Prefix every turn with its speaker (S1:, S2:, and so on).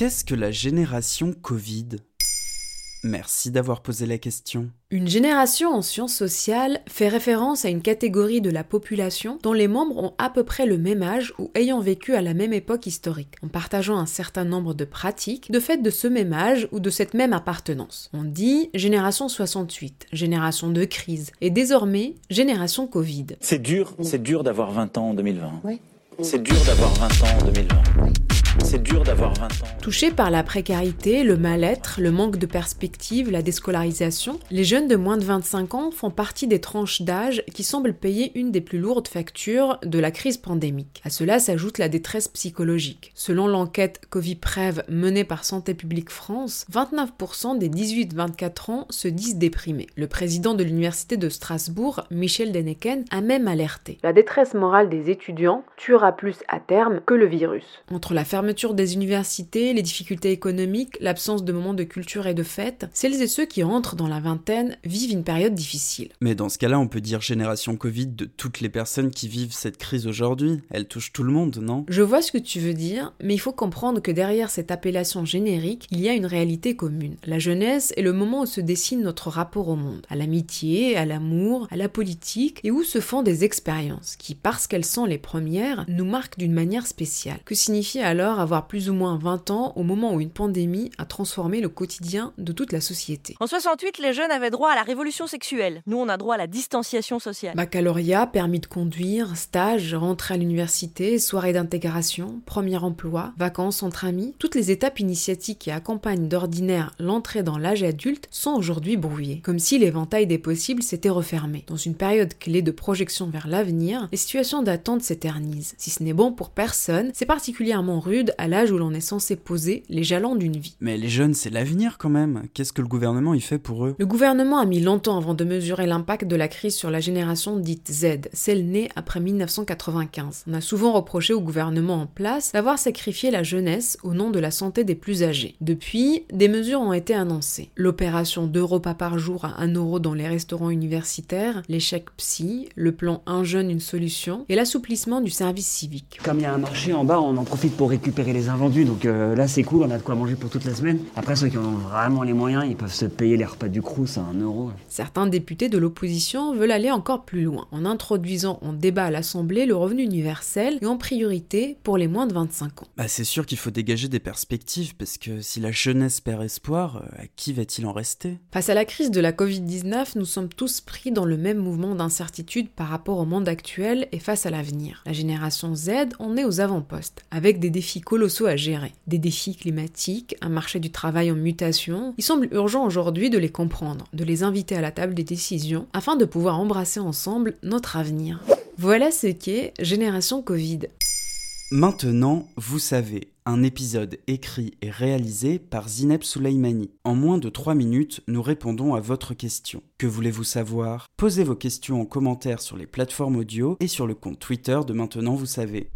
S1: Qu'est-ce que la génération Covid? Merci d'avoir posé la question.
S2: Une génération en sciences sociales fait référence à une catégorie de la population dont les membres ont à peu près le même âge ou ayant vécu à la même époque historique, en partageant un certain nombre de pratiques de fait de ce même âge ou de cette même appartenance. On dit génération 68, génération de crise, et désormais génération Covid.
S3: C'est dur, c'est dur d'avoir 20 ans en 2020. C'est dur d'avoir 20 ans en 2020. C'est dur d'avoir 20 ans.
S2: Touchés par la précarité, le mal-être, le manque de perspective, la déscolarisation, les jeunes de moins de 25 ans font partie des tranches d'âge qui semblent payer une des plus lourdes factures de la crise pandémique. À cela s'ajoute la détresse psychologique. Selon l'enquête Covid-Prev menée par Santé publique France, 29% des 18-24 ans se disent déprimés. Le président de l'université de Strasbourg, Michel Deneken, a même alerté. La détresse morale des étudiants tuera plus à terme que le virus. Entre la fermeture des universités, les difficultés économiques, l'absence de moments de culture et de fête, celles et ceux qui entrent dans la vingtaine vivent une période difficile.
S1: Mais dans ce cas-là, on peut dire génération Covid de toutes les personnes qui vivent cette crise aujourd'hui. Elle touche tout le monde, non?
S2: Je vois ce que tu veux dire, mais il faut comprendre que derrière cette appellation générique, il y a une réalité commune. La jeunesse est le moment où se dessine notre rapport au monde, à l'amitié, à l'amour, à la politique, et où se font des expériences qui, parce qu'elles sont les premières, nous marquent d'une manière spéciale. Que signifie alors avoir plus ou moins 20 ans au moment où une pandémie a transformé le quotidien de toute la société.
S4: En 68, les jeunes avaient droit à la révolution sexuelle. Nous, on a droit à la distanciation sociale.
S2: Baccalauréat, permis de conduire, stage, rentrée à l'université, soirée d'intégration, premier emploi, vacances entre amis, toutes les étapes initiatiques qui accompagnent d'ordinaire l'entrée dans l'âge adulte sont aujourd'hui brouillées, comme si l'éventail des possibles s'était refermé. Dans une période clé de projection vers l'avenir, les situations d'attente s'éternisent. Si ce n'est bon pour personne, c'est particulièrement rude à l'âge où l'on est censé poser les jalons d'une vie.
S1: Mais les jeunes, c'est l'avenir quand même. Qu'est-ce que le gouvernement y fait pour eux?
S2: Le gouvernement a mis longtemps avant de mesurer l'impact de la crise sur la génération dite Z, celle née après 1995. On a souvent reproché au gouvernement en place d'avoir sacrifié la jeunesse au nom de la santé des plus âgés. Depuis, des mesures ont été annoncées. L'opération 2 repas par jour à 1 euro dans les restaurants universitaires, l'échec psy, le plan Un jeune, une solution et l'assouplissement du service civique.
S5: Comme il y a un marché en bas, on en profite pour récupérer les invendus. Donc euh, là, c'est cool, on a de quoi manger pour toute la semaine. Après, ceux qui en ont vraiment les moyens, ils peuvent se payer les repas du Crous à 1 euro.
S2: Certains députés de l'opposition veulent aller encore plus loin, en introduisant en débat à l'Assemblée le revenu universel et en priorité pour les moins de 25 ans.
S1: Bah c'est sûr qu'il faut dégager des perspectives, parce que si la jeunesse perd espoir, euh, à qui va-t-il en rester?
S2: Face à la crise de la Covid-19, nous sommes tous pris dans le même mouvement d'incertitude par rapport au monde actuel et face à l'avenir. La génération Z en est aux avant-postes, avec des défis colossaux à gérer. Des défis climatiques, un marché du travail en mutation. Il semble urgent aujourd'hui de les comprendre, de les inviter à la table des décisions, afin de pouvoir embrasser ensemble notre avenir. Voilà ce qu'est Génération Covid.
S1: Maintenant, vous savez, un épisode écrit et réalisé par Zineb Souleimani. En moins de 3 minutes, nous répondons à votre question. Que voulez-vous savoir? Posez vos questions en commentaire sur les plateformes audio et sur le compte Twitter de Maintenant, vous savez.